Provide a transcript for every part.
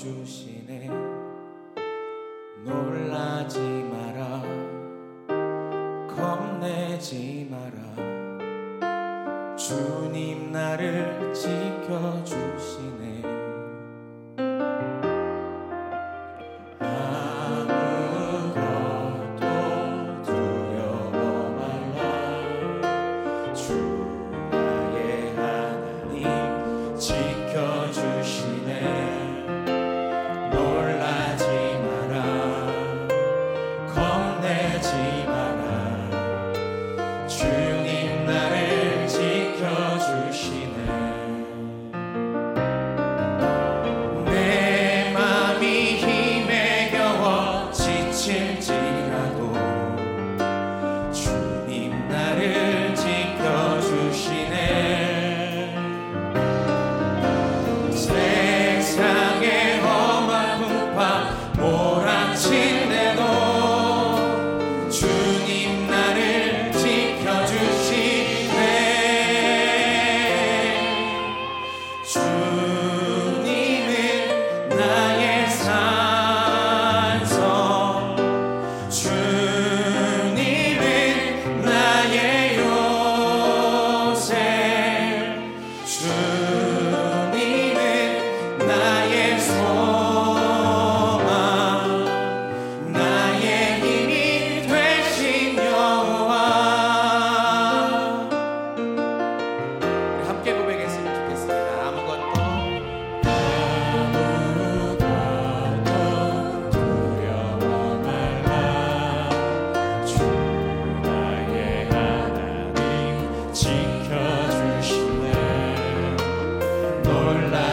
주시네. 놀라지 마라. 겁내지 마라. 주님 나를 지켜주시네. 주 놀라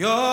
Your